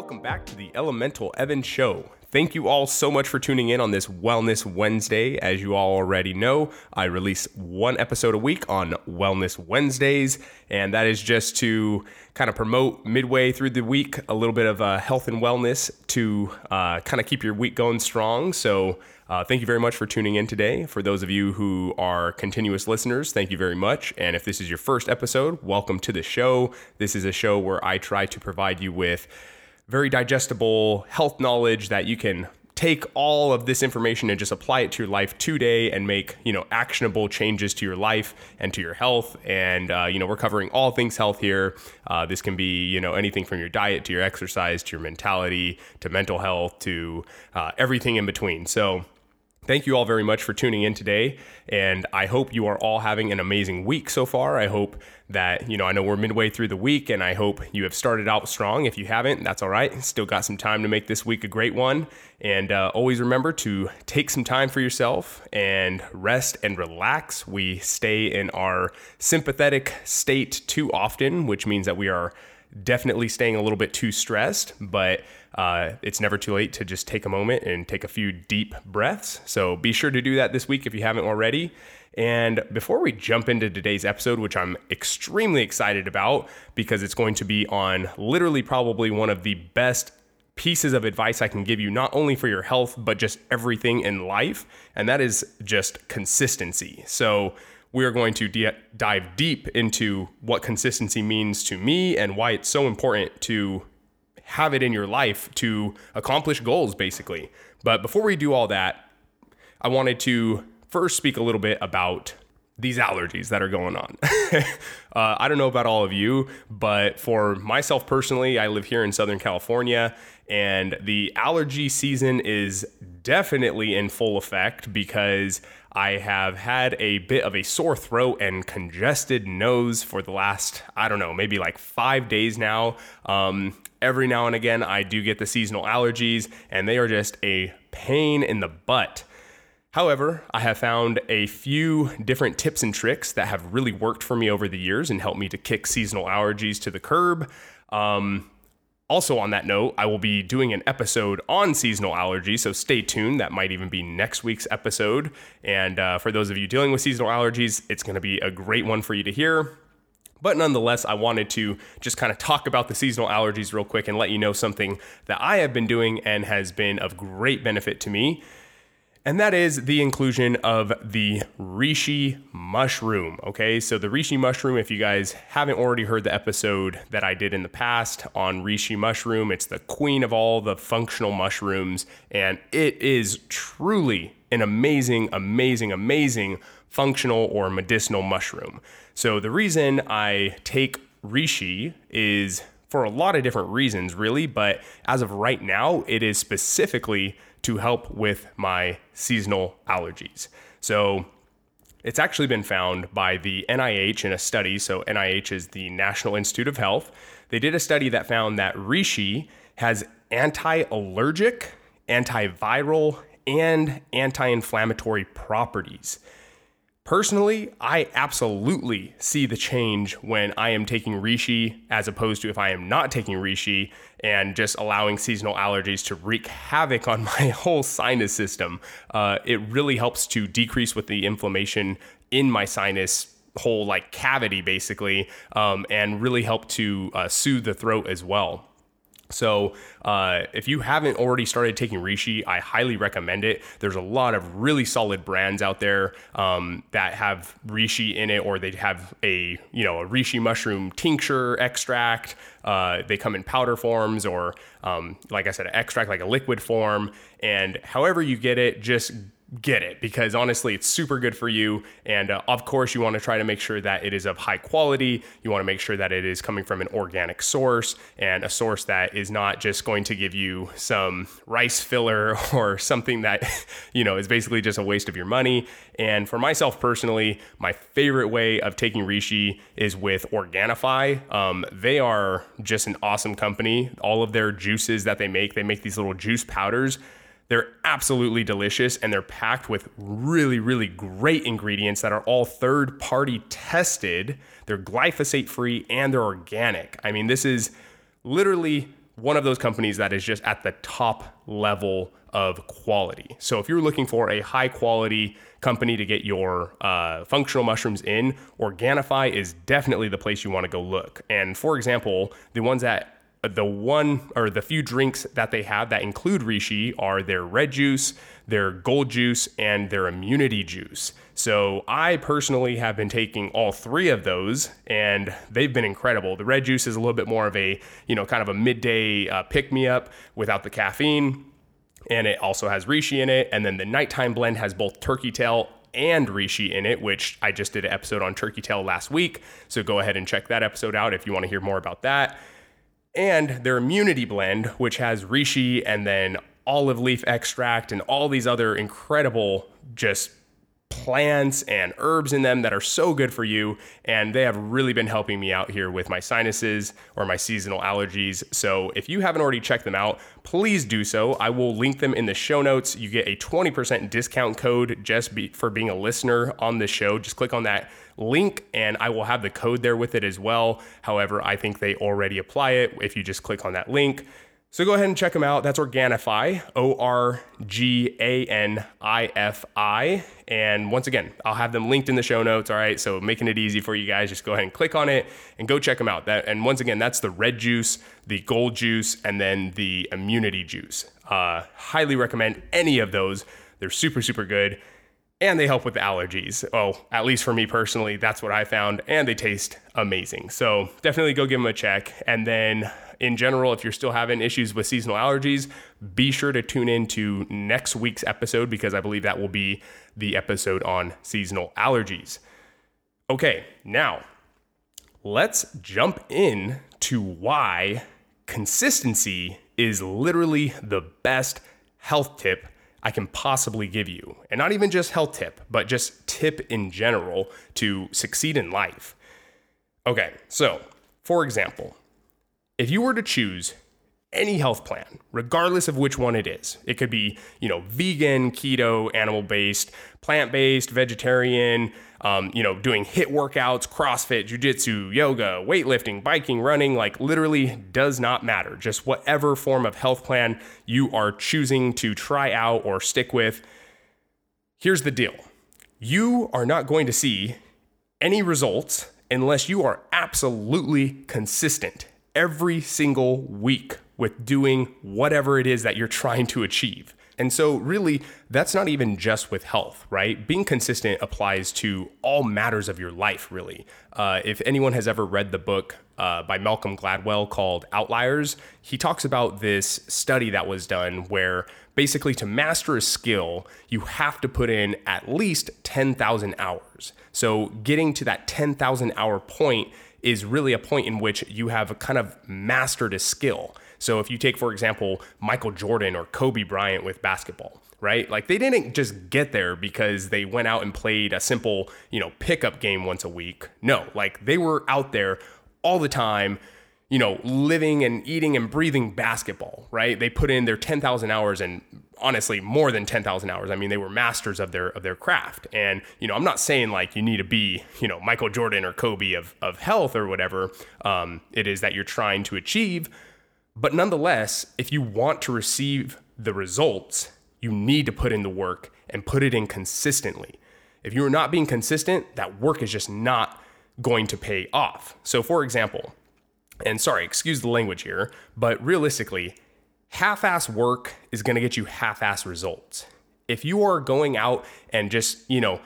Welcome back to the Elemental Evan Show. Thank you all so much for tuning in on this Wellness Wednesday. As you all already know, I release one episode a week on Wellness Wednesdays, and that is just to kind of promote midway through the week a little bit of uh, health and wellness to uh, kind of keep your week going strong. So, uh, thank you very much for tuning in today. For those of you who are continuous listeners, thank you very much. And if this is your first episode, welcome to the show. This is a show where I try to provide you with very digestible health knowledge that you can take all of this information and just apply it to your life today and make you know actionable changes to your life and to your health. And uh, you know we're covering all things health here. Uh, this can be you know anything from your diet to your exercise to your mentality to mental health to uh, everything in between. So Thank you all very much for tuning in today. And I hope you are all having an amazing week so far. I hope that, you know, I know we're midway through the week and I hope you have started out strong. If you haven't, that's all right. Still got some time to make this week a great one. And uh, always remember to take some time for yourself and rest and relax. We stay in our sympathetic state too often, which means that we are definitely staying a little bit too stressed, but uh, it's never too late to just take a moment and take a few deep breaths. So be sure to do that this week if you haven't already. And before we jump into today's episode, which I'm extremely excited about because it's going to be on literally probably one of the best pieces of advice I can give you, not only for your health, but just everything in life. And that is just consistency. So, we are going to de- dive deep into what consistency means to me and why it's so important to have it in your life to accomplish goals, basically. But before we do all that, I wanted to first speak a little bit about these allergies that are going on. uh, I don't know about all of you, but for myself personally, I live here in Southern California, and the allergy season is definitely in full effect because I have had a bit of a sore throat and congested nose for the last, I don't know, maybe like five days now. Um, every now and again, I do get the seasonal allergies, and they are just a pain in the butt. However, I have found a few different tips and tricks that have really worked for me over the years and helped me to kick seasonal allergies to the curb. Um, also, on that note, I will be doing an episode on seasonal allergies, so stay tuned. That might even be next week's episode. And uh, for those of you dealing with seasonal allergies, it's going to be a great one for you to hear. But nonetheless, I wanted to just kind of talk about the seasonal allergies real quick and let you know something that I have been doing and has been of great benefit to me and that is the inclusion of the reishi mushroom. Okay, so the reishi mushroom, if you guys haven't already heard the episode that I did in the past on reishi mushroom, it's the queen of all the functional mushrooms, and it is truly an amazing, amazing, amazing functional or medicinal mushroom. So the reason I take reishi is for a lot of different reasons, really, but as of right now, it is specifically to help with my seasonal allergies. So it's actually been found by the NIH in a study. So, NIH is the National Institute of Health. They did a study that found that reishi has anti allergic, antiviral, and anti inflammatory properties. Personally, I absolutely see the change when I am taking reishi as opposed to if I am not taking reishi and just allowing seasonal allergies to wreak havoc on my whole sinus system. Uh, it really helps to decrease with the inflammation in my sinus whole like cavity basically um, and really help to uh, soothe the throat as well. So, uh, if you haven't already started taking reishi, I highly recommend it. There's a lot of really solid brands out there um, that have reishi in it, or they have a you know a reishi mushroom tincture extract. Uh, they come in powder forms, or um, like I said, extract like a liquid form. And however you get it, just get it because honestly, it's super good for you. And uh, of course, you want to try to make sure that it is of high quality. You want to make sure that it is coming from an organic source and a source that is not just going to give you some rice filler or something that, you know, is basically just a waste of your money. And for myself personally, my favorite way of taking Reishi is with Organifi. Um, they are just an awesome company. All of their juices that they make, they make these little juice powders they're absolutely delicious and they're packed with really, really great ingredients that are all third party tested. They're glyphosate free and they're organic. I mean, this is literally one of those companies that is just at the top level of quality. So if you're looking for a high quality company to get your uh, functional mushrooms in, Organifi is definitely the place you want to go look. And for example, the ones that the one or the few drinks that they have that include reishi are their red juice, their gold juice, and their immunity juice. So I personally have been taking all three of those, and they've been incredible. The red juice is a little bit more of a you know kind of a midday uh, pick me up without the caffeine, and it also has reishi in it. And then the nighttime blend has both turkey tail and reishi in it, which I just did an episode on turkey tail last week. So go ahead and check that episode out if you want to hear more about that and their immunity blend, which has reishi and then olive leaf extract and all these other incredible just plants and herbs in them that are so good for you. And they have really been helping me out here with my sinuses or my seasonal allergies. So if you haven't already checked them out, please do so. I will link them in the show notes. You get a 20% discount code just be, for being a listener on the show. Just click on that link and I will have the code there with it as well. However, I think they already apply it if you just click on that link. So go ahead and check them out. That's Organifi, O R G A N I F I. And once again, I'll have them linked in the show notes. All right. So making it easy for you guys, just go ahead and click on it and go check them out. That and once again, that's the red juice, the gold juice, and then the immunity juice. Uh, highly recommend any of those. They're super, super good and they help with allergies. Oh, at least for me personally, that's what I found, and they taste amazing. So definitely go give them a check. And then in general, if you're still having issues with seasonal allergies, be sure to tune in to next week's episode because I believe that will be the episode on seasonal allergies. Okay, now let's jump in to why consistency is literally the best health tip I can possibly give you. And not even just health tip, but just tip in general to succeed in life. Okay, so for example, if you were to choose any health plan, regardless of which one it is. It could be, you know, vegan, keto, animal based, plant based, vegetarian, um, you know, doing HIIT workouts, CrossFit, jujitsu, yoga, weightlifting, biking, running, like literally does not matter. Just whatever form of health plan you are choosing to try out or stick with. Here's the deal you are not going to see any results unless you are absolutely consistent every single week with doing whatever it is that you're trying to achieve. And so, really, that's not even just with health, right? Being consistent applies to all matters of your life, really. Uh, if anyone has ever read the book uh, by Malcolm Gladwell called Outliers, he talks about this study that was done where basically to master a skill, you have to put in at least 10,000 hours. So, getting to that 10,000 hour point is really a point in which you have kind of mastered a skill. So if you take, for example, Michael Jordan or Kobe Bryant with basketball, right? Like they didn't just get there because they went out and played a simple, you know, pickup game once a week. No, like they were out there all the time, you know, living and eating and breathing basketball, right? They put in their 10,000 hours and honestly more than 10,000 hours. I mean, they were masters of their of their craft. And, you know, I'm not saying like you need to be, you know, Michael Jordan or Kobe of of health or whatever um, it is that you're trying to achieve, but nonetheless, if you want to receive the results, you need to put in the work and put it in consistently. If you are not being consistent, that work is just not going to pay off. So, for example, and sorry, excuse the language here, but realistically, half ass work is gonna get you half ass results. If you are going out and just, you know,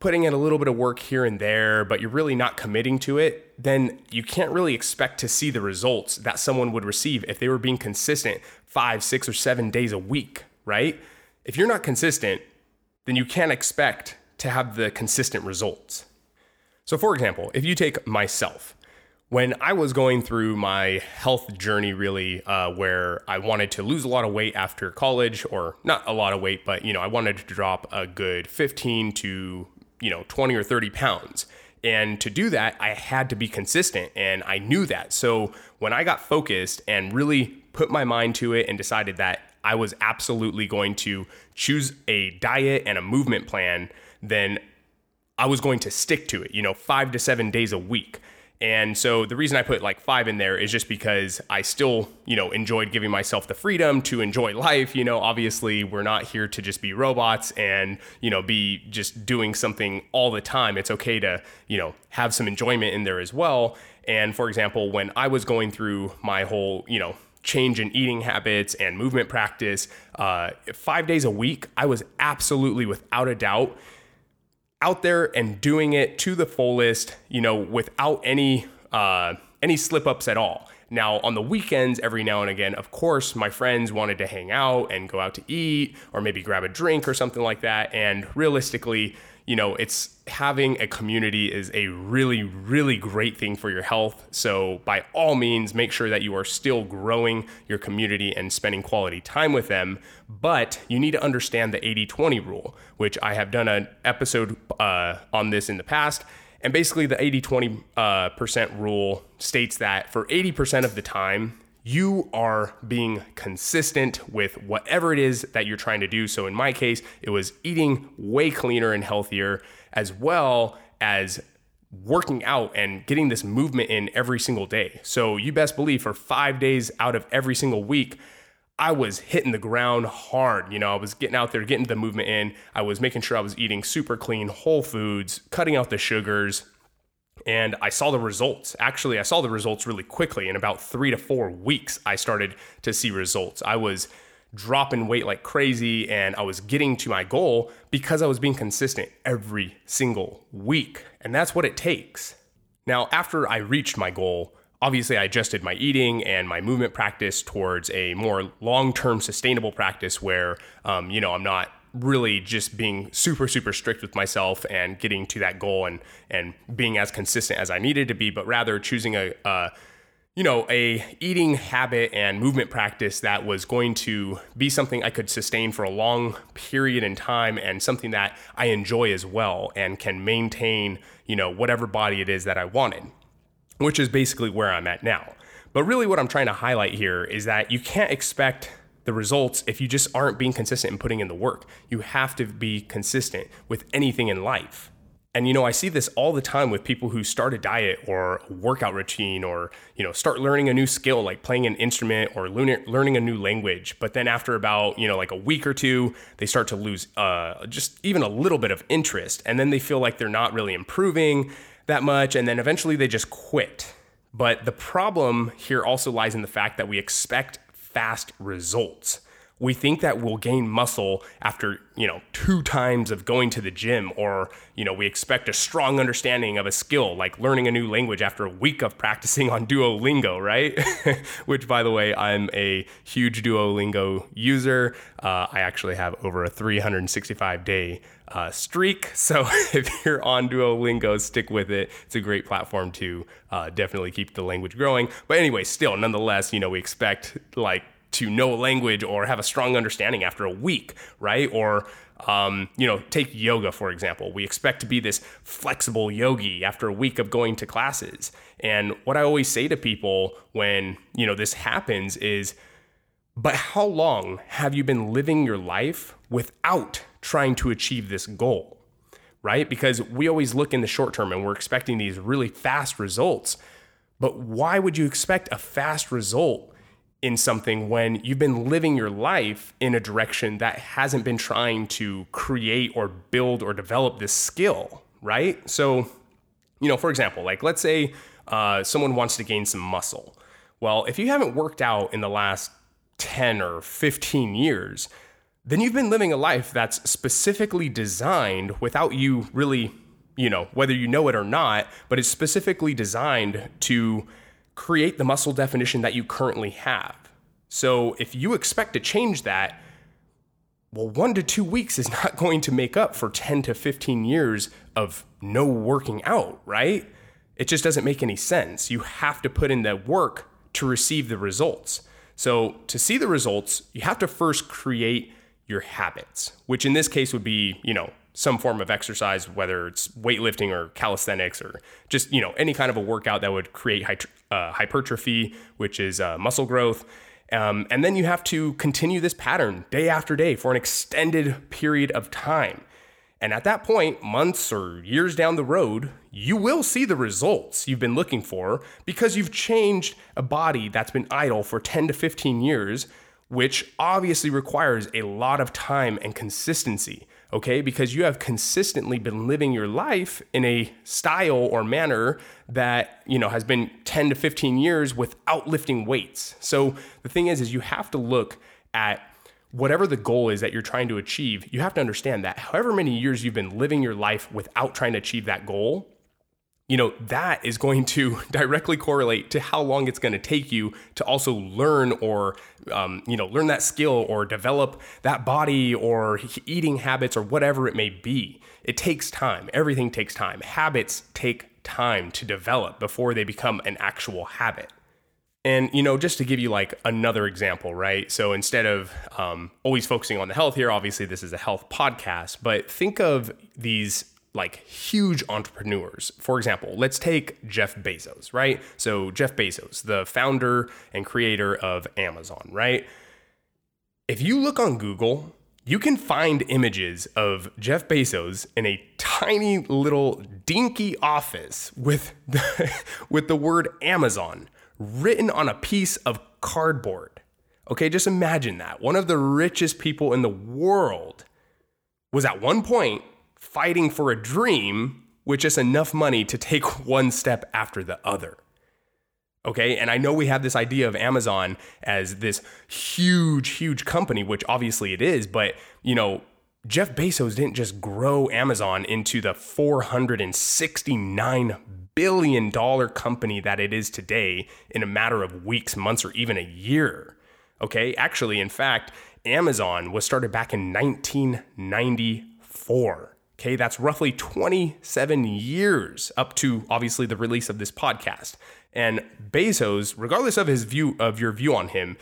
putting in a little bit of work here and there, but you're really not committing to it, then you can't really expect to see the results that someone would receive if they were being consistent five, six, or seven days a week, right? If you're not consistent, then you can't expect to have the consistent results. So, for example, if you take myself, when I was going through my health journey, really, uh, where I wanted to lose a lot of weight after college, or not a lot of weight, but you know, I wanted to drop a good 15 to you know 20 or 30 pounds. And to do that i had to be consistent and i knew that. So when i got focused and really put my mind to it and decided that i was absolutely going to choose a diet and a movement plan then i was going to stick to it you know 5 to 7 days a week And so the reason I put like five in there is just because I still, you know, enjoyed giving myself the freedom to enjoy life. You know, obviously we're not here to just be robots and, you know, be just doing something all the time. It's okay to, you know, have some enjoyment in there as well. And for example, when I was going through my whole, you know, change in eating habits and movement practice, uh, five days a week, I was absolutely without a doubt out there and doing it to the fullest, you know, without any uh, any slip ups at all. Now, on the weekends, every now and again, of course, my friends wanted to hang out and go out to eat or maybe grab a drink or something like that. And realistically, you know, it's having a community is a really, really great thing for your health. So, by all means, make sure that you are still growing your community and spending quality time with them. But you need to understand the 80 20 rule, which I have done an episode uh, on this in the past. And basically, the 80 20% uh, percent rule states that for 80% of the time, you are being consistent with whatever it is that you're trying to do. So in my case, it was eating way cleaner and healthier, as well as working out and getting this movement in every single day. So you best believe for five days out of every single week, I was hitting the ground hard. You know, I was getting out there, getting the movement in. I was making sure I was eating super clean, whole foods, cutting out the sugars, and I saw the results. Actually, I saw the results really quickly. In about three to four weeks, I started to see results. I was dropping weight like crazy and I was getting to my goal because I was being consistent every single week. And that's what it takes. Now, after I reached my goal, obviously I adjusted my eating and my movement practice towards a more long term sustainable practice where, um, you know, I'm not really just being super super strict with myself and getting to that goal and and being as consistent as I needed to be, but rather choosing a, a you know a eating habit and movement practice that was going to be something I could sustain for a long period in time and something that I enjoy as well and can maintain you know whatever body it is that I wanted, which is basically where I'm at now. But really, what I'm trying to highlight here is that you can't expect the results if you just aren't being consistent and putting in the work. You have to be consistent with anything in life. And you know, I see this all the time with people who start a diet or a workout routine or, you know, start learning a new skill like playing an instrument or learning a new language. But then after about, you know, like a week or two, they start to lose uh, just even a little bit of interest. And then they feel like they're not really improving that much. And then eventually they just quit. But the problem here also lies in the fact that we expect fast results. We think that we'll gain muscle after, you know, two times of going to the gym or, you know, we expect a strong understanding of a skill like learning a new language after a week of practicing on Duolingo, right? Which by the way, I'm a huge Duolingo user. Uh, I actually have over a 365 day uh, streak. So if you're on Duolingo, stick with it. It's a great platform to uh, definitely keep the language growing. But anyway, still, nonetheless, you know, we expect like to know a language or have a strong understanding after a week, right? Or um, you know, take yoga for example. We expect to be this flexible yogi after a week of going to classes. And what I always say to people when you know this happens is, but how long have you been living your life without trying to achieve this goal? Right? Because we always look in the short term and we're expecting these really fast results. But why would you expect a fast result in something when you've been living your life in a direction that hasn't been trying to create or build or develop this skill, right? So, you know, for example, like let's say uh, someone wants to gain some muscle. Well, if you haven't worked out in the last 10 or 15 years, then you've been living a life that's specifically designed without you really, you know, whether you know it or not, but it's specifically designed to create the muscle definition that you currently have. So if you expect to change that, well, one to two weeks is not going to make up for 10 to 15 years of no working out, right? It just doesn't make any sense. You have to put in the work to receive the results. So, to see the results, you have to first create your habits, which in this case would be, you know, some form of exercise, whether it's weightlifting or calisthenics or just you know any kind of a workout that would create uh, hypertrophy, which is uh, muscle growth. Um, and then you have to continue this pattern day after day for an extended period of time. And at that point, months or years down the road, you will see the results you've been looking for because you've changed a body that's been idle for 10 to 15 years, which obviously requires a lot of time and consistency, okay? Because you have consistently been living your life in a style or manner that, you know, has been 10 to 15 years without lifting weights. So the thing is is you have to look at whatever the goal is that you're trying to achieve, you have to understand that however many years you've been living your life without trying to achieve that goal, you know, that is going to directly correlate to how long it's going to take you to also learn or, um, you know, learn that skill or develop that body or eating habits or whatever it may be. It takes time. Everything takes time. Habits take time to develop before they become an actual habit. And, you know, just to give you like another example, right? So instead of um, always focusing on the health here, obviously this is a health podcast, but think of these like huge entrepreneurs. For example, let's take Jeff Bezos, right? So, Jeff Bezos, the founder and creator of Amazon, right? If you look on Google, you can find images of Jeff Bezos in a tiny little dinky office with the, with the word Amazon written on a piece of cardboard. Okay, just imagine that. One of the richest people in the world was at one point fighting for a dream with just enough money to take one step after the other. Okay, and I know we have this idea of Amazon as this huge, huge company, which obviously it is, but you know, Jeff Bezos didn't just grow Amazon into the 469 billion dollar company that it is today in a matter of weeks, months, or even a year. Okay, actually, in fact, Amazon was started back in 1994. Okay, that's roughly 27 years up to obviously the release of this podcast. And Bezos, regardless of his view of your view on him,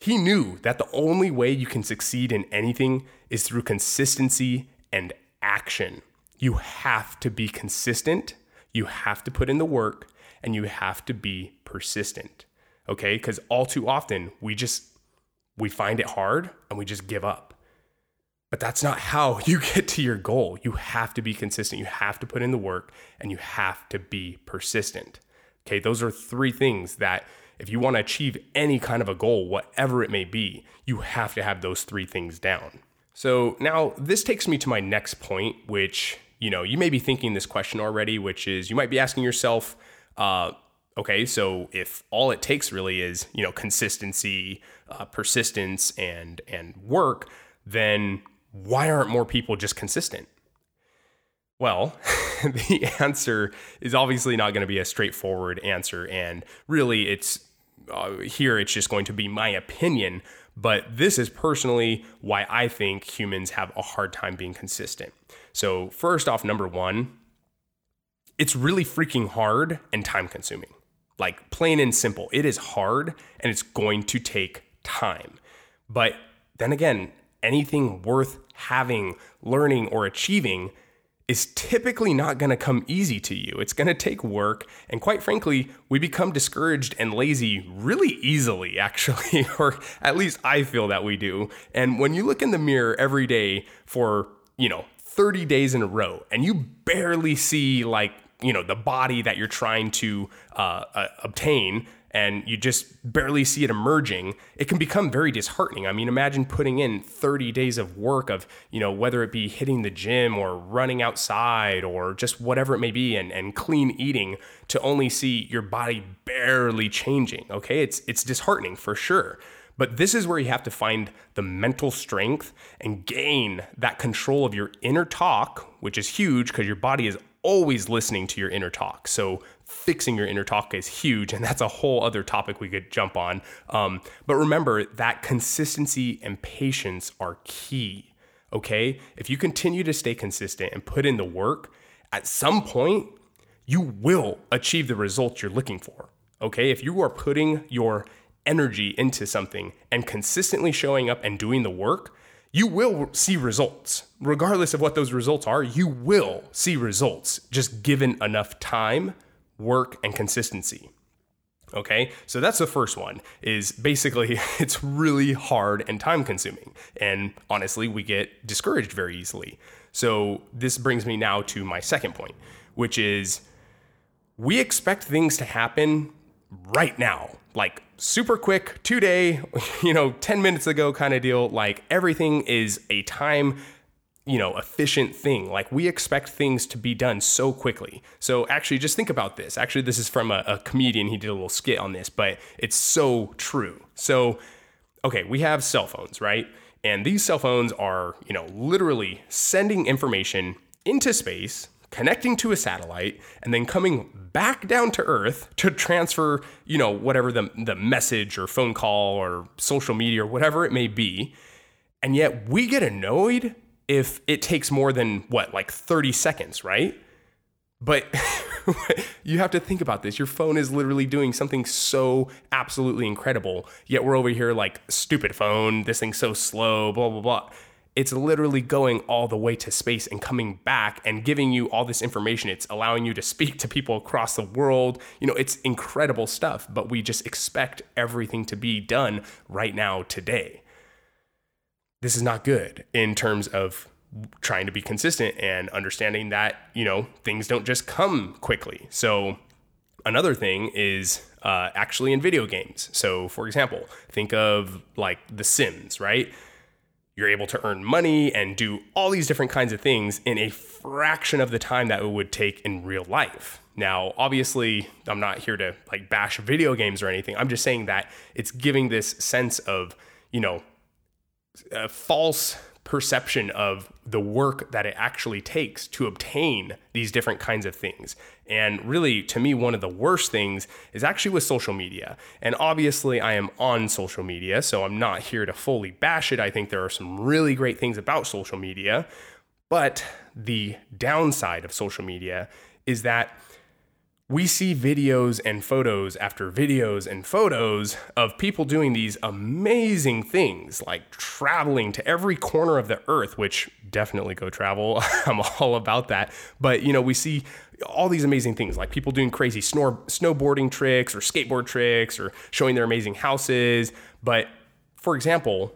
he knew that the only way you can succeed in anything is through consistency and action. You have to be consistent you have to put in the work and you have to be persistent. Okay? Because all too often we just we find it hard and we just give up. But that's not how you get to your goal. You have to be consistent. You have to put in the work and you have to be persistent. Okay, those are three things that if you want to achieve any kind of a goal, whatever it may be, you have to have those three things down. So now this takes me to my next point, which you know, you may be thinking this question already, which is you might be asking yourself, uh, okay, so if all it takes really is you know consistency, uh, persistence, and and work, then why aren't more people just consistent? Well, the answer is obviously not going to be a straightforward answer, and really, it's uh, here. It's just going to be my opinion, but this is personally why I think humans have a hard time being consistent. So, first off, number one, it's really freaking hard and time consuming. Like, plain and simple, it is hard and it's going to take time. But then again, anything worth having, learning, or achieving is typically not going to come easy to you. It's going to take work. And quite frankly, we become discouraged and lazy really easily, actually, or at least I feel that we do. And when you look in the mirror every day for, you know, 30 days in a row and you barely see like you know the body that you're trying to uh, uh, obtain and you just barely see it emerging it can become very disheartening. I mean imagine putting in 30 days of work of you know whether it be hitting the gym or running outside or just whatever it may be and, and clean eating to only see your body barely changing okay? It's it's disheartening for sure. But this is where you have to find the mental strength and gain that control of your inner talk, which is huge because your body is always listening to your inner talk. So fixing your inner talk is huge, and that's a whole other topic we could jump on. Um, but remember that consistency and patience are key. Okay, if you continue to stay consistent and put in the work, at some point you will achieve the results you're looking for. Okay, if you are putting your energy into something and consistently showing up and doing the work, you will see results. Regardless of what those results are, you will see results just given enough time, work, and consistency. Okay, so that's the first one. Is basically it's really hard and time consuming, and honestly, we get discouraged very easily. So this brings me now to my second point, which is we expect things to happen right now, like super quick, two day, you know, 10 minutes ago kind of deal. Like everything is a time you know, efficient thing. Like we expect things to be done so quickly. So actually, just think about this. Actually, this is from a, a, comedian. He did a little skit on this, but it's so true. So, okay, we have cell phones, right? And these cell phones are, you know, literally sending information into space, connecting to a satellite, and then coming back down to Earth to transfer, you know, whatever the, the message or phone call or social media or whatever it may be. And yet we get annoyed if it takes more than what, like 30 seconds, right? But you have to think about this. Your phone is literally doing something so absolutely incredible. Yet we're over here like, stupid phone, this thing's so slow, blah, blah, blah. It's literally going all the way to space and coming back and giving you all this information. It's allowing you to speak to people across the world. You know, it's incredible stuff, but we just expect everything to be done right now, today this is not good in terms of trying to be consistent and understanding that you know things don't just come quickly. So another thing is uh, actually in video games. So for example think of like the sims right? You're able to earn money and do all these different kinds of things in a fraction of the time that it would take in real life. Now obviously i'm not here to like bash video games or anything. I'm just saying that it's giving this sense of you know a false perception of the work that it actually takes to obtain these different kinds of things. And really, to me, one of the worst things is actually with social media. And obviously, I am on social media, so I'm not here to fully bash it. I think there are some really great things about social media. But the downside of social media is that we see videos and photos after videos and photos of people doing these amazing things like traveling to every corner of the earth which definitely go travel. I'm all about that. But you know we see all these amazing things like people doing crazy snor- snowboarding tricks or skateboard tricks or showing their amazing houses. But for example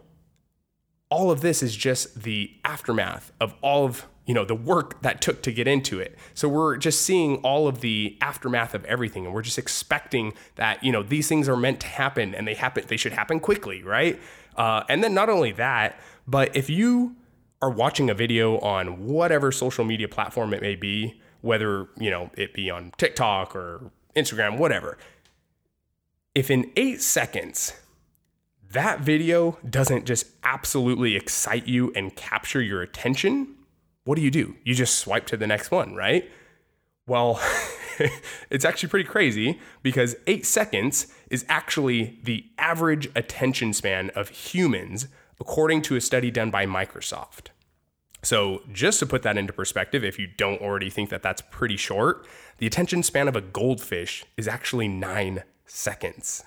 all of this is just the aftermath of all of you know the work that took to get into it. So we're just seeing all of the aftermath of everything and we're just expecting that you know these things are meant to happen and they happen they should happen quickly right? Uh, and then not only that but if you are watching a video on whatever social media platform it may be whether you know it be on tiktok or instagram whatever if in eight seconds that video doesn't just absolutely excite you and capture your attention what do you do? You just swipe to the next one, right? Well, it's actually pretty crazy because eight seconds is actually the average attention span of humans, according to a study done by Microsoft. So, just to put that into perspective, if you don't already think that that's pretty short, the attention span of a goldfish is actually nine seconds.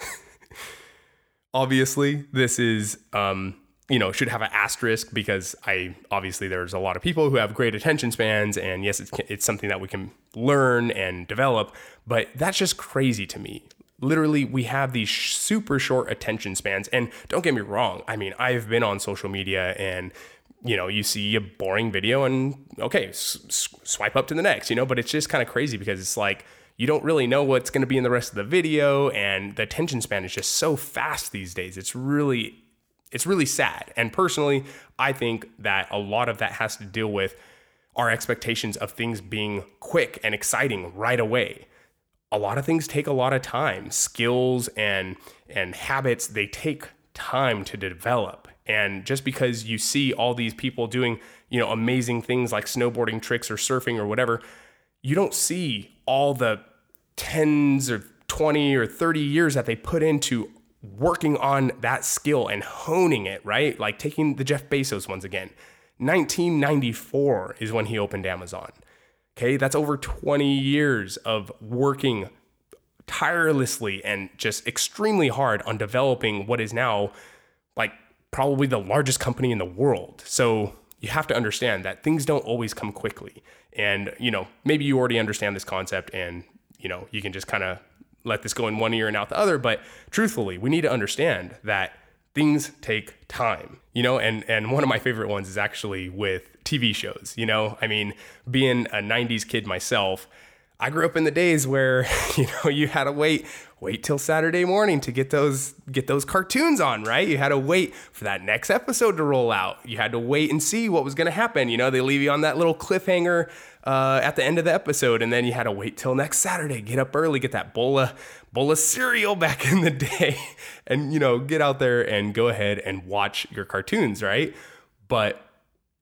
Obviously, this is um, you know, should have an asterisk because I obviously there's a lot of people who have great attention spans, and yes, it's it's something that we can learn and develop, but that's just crazy to me. Literally, we have these super short attention spans, and don't get me wrong. I mean, I've been on social media and you know, you see a boring video and okay, s- swipe up to the next, you know, but it's just kind of crazy because it's like you don't really know what's going to be in the rest of the video and the attention span is just so fast these days. It's really it's really sad. And personally, I think that a lot of that has to deal with our expectations of things being quick and exciting right away. A lot of things take a lot of time. Skills and and habits, they take time to develop. And just because you see all these people doing, you know, amazing things like snowboarding tricks or surfing or whatever, you don't see all the tens or 20 or 30 years that they put into working on that skill and honing it, right? Like taking the Jeff Bezos ones again. 1994 is when he opened Amazon. Okay, that's over 20 years of working tirelessly and just extremely hard on developing what is now like probably the largest company in the world. So you have to understand that things don't always come quickly. And, you know, maybe you already understand this concept and, you know, you can just kind of let this go in one ear and out the other. But truthfully, we need to understand that things take time, you know, and, and one of my favorite ones is actually with TV shows, you know, I mean, being a 90s kid myself, I grew up in the days where, you know, you had to wait wait till Saturday morning to get those get those cartoons on, right? You had to wait for that next episode to roll out. You had to wait and see what was going to happen. You know, they leave you on that little cliffhanger uh, at the end of the episode, and then you had to wait till next Saturday. Get up early, get that bowl of bowl of cereal back in the day, and you know, get out there and go ahead and watch your cartoons, right? But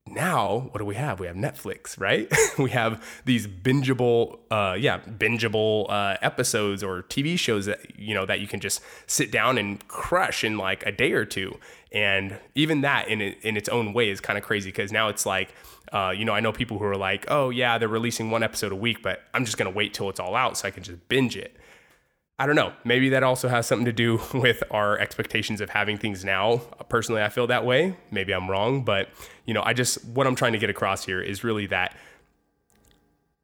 now what do we have? We have netflix right? We have these bingeable uh yeah bingeable uh episodes or tv shows that you know that you can just sit down and crush in like a day or two. And even that in in its own way is kind of crazy because now it's like uh, you know, I know people who are like, oh, yeah, they're releasing one episode a week, but I'm just going to wait till it's all out so I can just binge it. I don't know. Maybe that also has something to do with our expectations of having things now. Personally, I feel that way. Maybe I'm wrong, but you know, I just what I'm trying to get across here is really that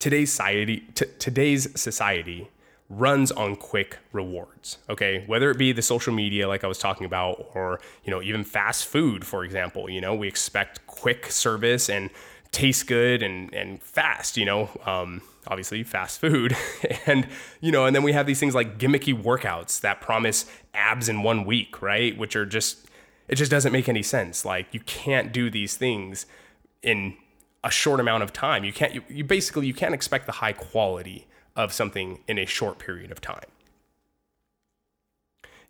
today's society t- today's society runs on quick rewards okay whether it be the social media like i was talking about or you know even fast food for example you know we expect quick service and taste good and and fast you know um, obviously fast food. And you know and then we have these things like gimmicky workouts that promise abs in one week right? Which are just it just doesn't make any sense. Like you can't do these things in a short amount of time. You can't you, you basically you can't expect the high quality of something in a short period of time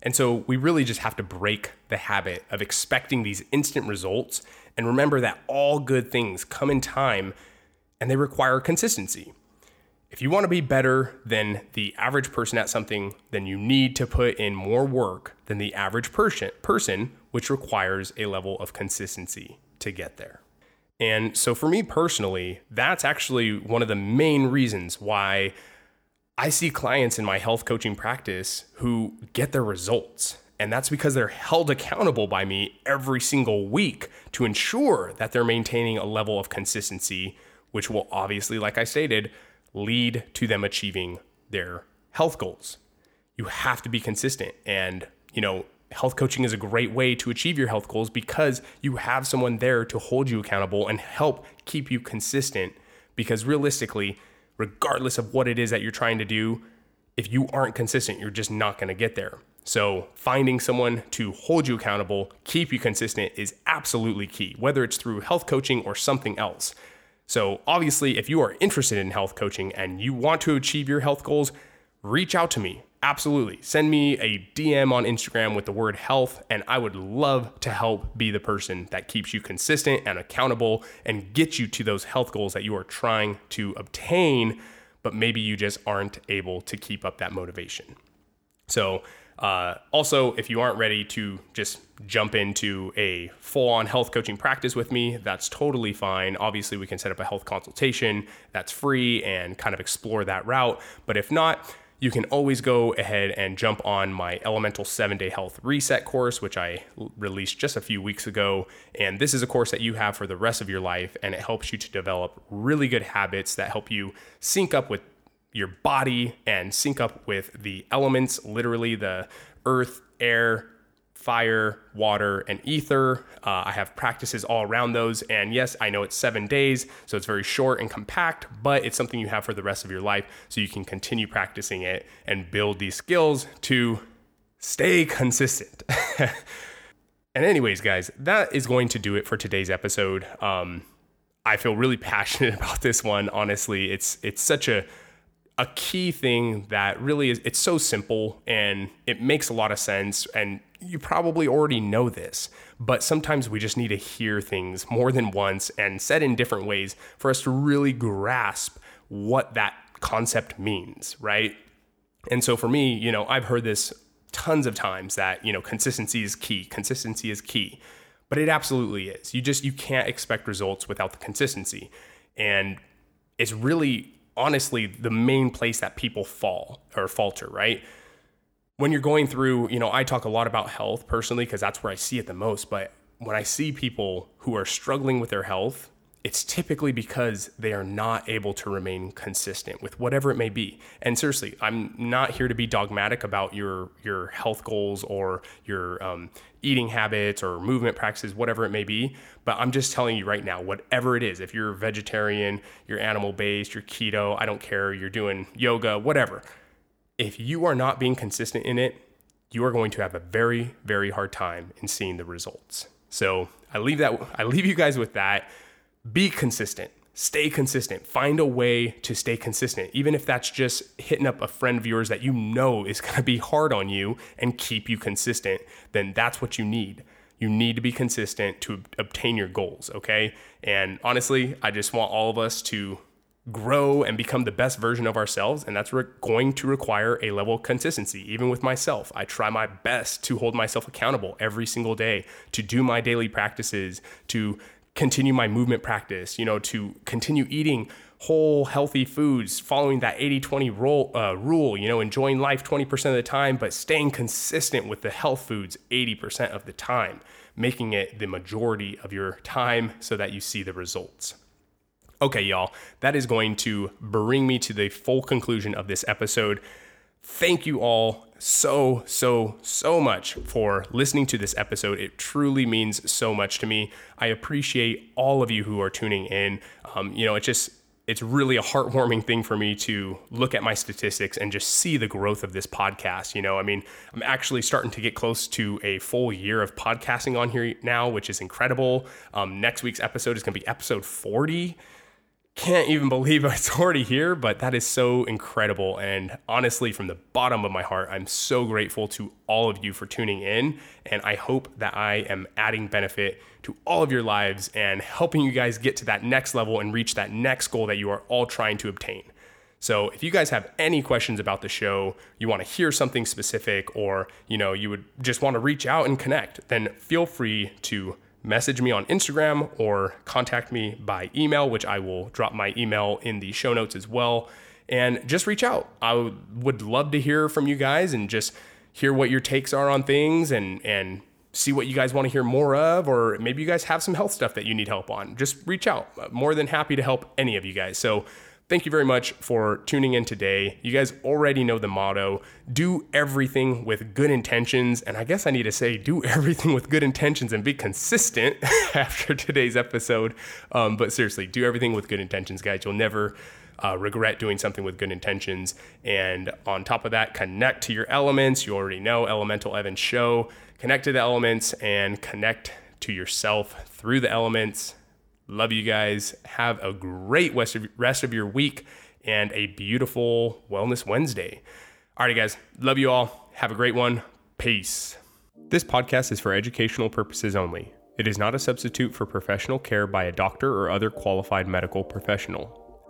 and so we really just have to break the habit of expecting these instant results and remember that all good things come in time and they require consistency. If you want to be better than the average person at something, then you need to put in more work than the average person, which requires a level of consistency to get there. And so for me personally, that's actually one of the main reasons why I see clients in my health coaching practice who get their results. And that's because they're held accountable by me every single week to ensure that they're maintaining a level of consistency, which will obviously, like I stated, lead to them achieving their health goals. You have to be consistent. And, you know, health coaching is a great way to achieve your health goals because you have someone there to hold you accountable and help keep you consistent. Because realistically, regardless of what it is that you're trying to do, if you aren't consistent, you're just not going to get there. So, finding someone to hold you accountable, keep you consistent is absolutely key, whether it's through health coaching or something else. So, obviously, if you are interested in health coaching and you want to achieve your health goals, reach out to me. Absolutely. Send me a DM on Instagram with the word health, and I would love to help be the person that keeps you consistent and accountable and get you to those health goals that you are trying to obtain, but maybe you just aren't able to keep up that motivation. So, uh, also, if you aren't ready to just jump into a full on health coaching practice with me, that's totally fine. Obviously, we can set up a health consultation that's free and kind of explore that route. But if not, you can always go ahead and jump on my Elemental 7 Day Health Reset course, which I released just a few weeks ago. And this is a course that you have for the rest of your life, and it helps you to develop really good habits that help you sync up with your body and sync up with the elements, literally the earth, air, fire, water, and ether. Uh, I have practices all around those. And yes, I know it's seven days, so it's very short and compact, but it's something you have for the rest of your life so you can continue practicing it and build these skills to stay consistent. and, anyways, guys, that is going to do it for today's episode. Um, I feel really passionate about this one. Honestly, it's it's such a a key thing that really is it's so simple and it makes a lot of sense and you probably already know this but sometimes we just need to hear things more than once and said in different ways for us to really grasp what that concept means right? And so for me you know i've heard this tons of times that you know consistency is key consistency is key but it absolutely is. You just you can't expect results without the consistency. And it's really honestly the main place that people fall or falter, right? When you're going through, you know, I talk a lot about health personally because that's where I see it the most. But when I see people who are struggling with their health it's typically because they are not able to remain consistent with whatever it may be. And seriously, I'm not here to be dogmatic about your your health goals or your um, eating habits or movement practices, whatever it may be. But I'm just telling you right now, whatever it is, if you're vegetarian, you're animal based, you're keto, I don't care, you're doing yoga, whatever. If you are not being consistent in it, you are going to have a very, very hard time in seeing the results. So I leave that. I leave you guys with that be consistent. Stay consistent. Find a way to stay consistent, even if that's just hitting up a friend of yours that you know is going to be hard on you and keep you consistent. Then that's what you need. You need to be consistent to obtain your goals, okay? And honestly, I just want all of us to grow and become the best version of ourselves. And that's re- going to require a level of consistency. Even with myself, I try my best to hold myself accountable every single day, to do my daily practices, to continue my movement practice, you know, to continue eating whole healthy foods, following that 80-20 rule, uh, rule, you know, enjoying life 20% of the time, but staying consistent with the health foods 80% of the time, making it the majority of your time so that you see the results. Okay, y'all, that is going to bring me to the full conclusion of this episode. Thank you all so, so, so much for listening to this episode. It truly means so much to me. I appreciate all of you who are tuning in. Um, you know, it just, it's really a heartwarming thing for me to look at my statistics and just see the growth of this podcast. You know, I mean, I'm actually starting to get close to a full year of podcasting on here now, which is incredible. Um, next week's episode is going to be episode 40 can't even believe it's already here, but that is so incredible. And honestly, from the bottom of my heart, I'm so grateful to all of you for tuning in. And I hope that I am adding benefit to all of your lives and helping you guys get to that next level and reach that next goal that you are all trying to obtain. So if you guys have any questions about the show, you want to hear something specific, or you know, you would just want to reach out and connect, then feel free to message me on Instagram or contact me by email, which I will drop my email in the show notes as well. And just reach out. I would love to hear from you guys and just hear what your takes are on things and and see what you guys want to hear more of or maybe you guys have some health stuff that you need help on. Just reach out. More than happy to help any of you guys. So Thank you very much for tuning in today. You guys already know the motto do everything with good intentions. And I guess I need to say, do everything with good intentions and be consistent after today's episode. Um, but seriously, do everything with good intentions, guys. You'll never. Uh, regret doing something with good intentions. And on top of that, connect to your elements. You already know Elemental Evan Show. Connect to the elements and connect to yourself through the elements Love you guys. Have a great rest of your week and a beautiful Wellness Wednesday. Alrighty, guys. Love you all. Have a great one. Peace. This podcast is for educational purposes only. It is not a substitute for professional care by a doctor or other qualified medical professional.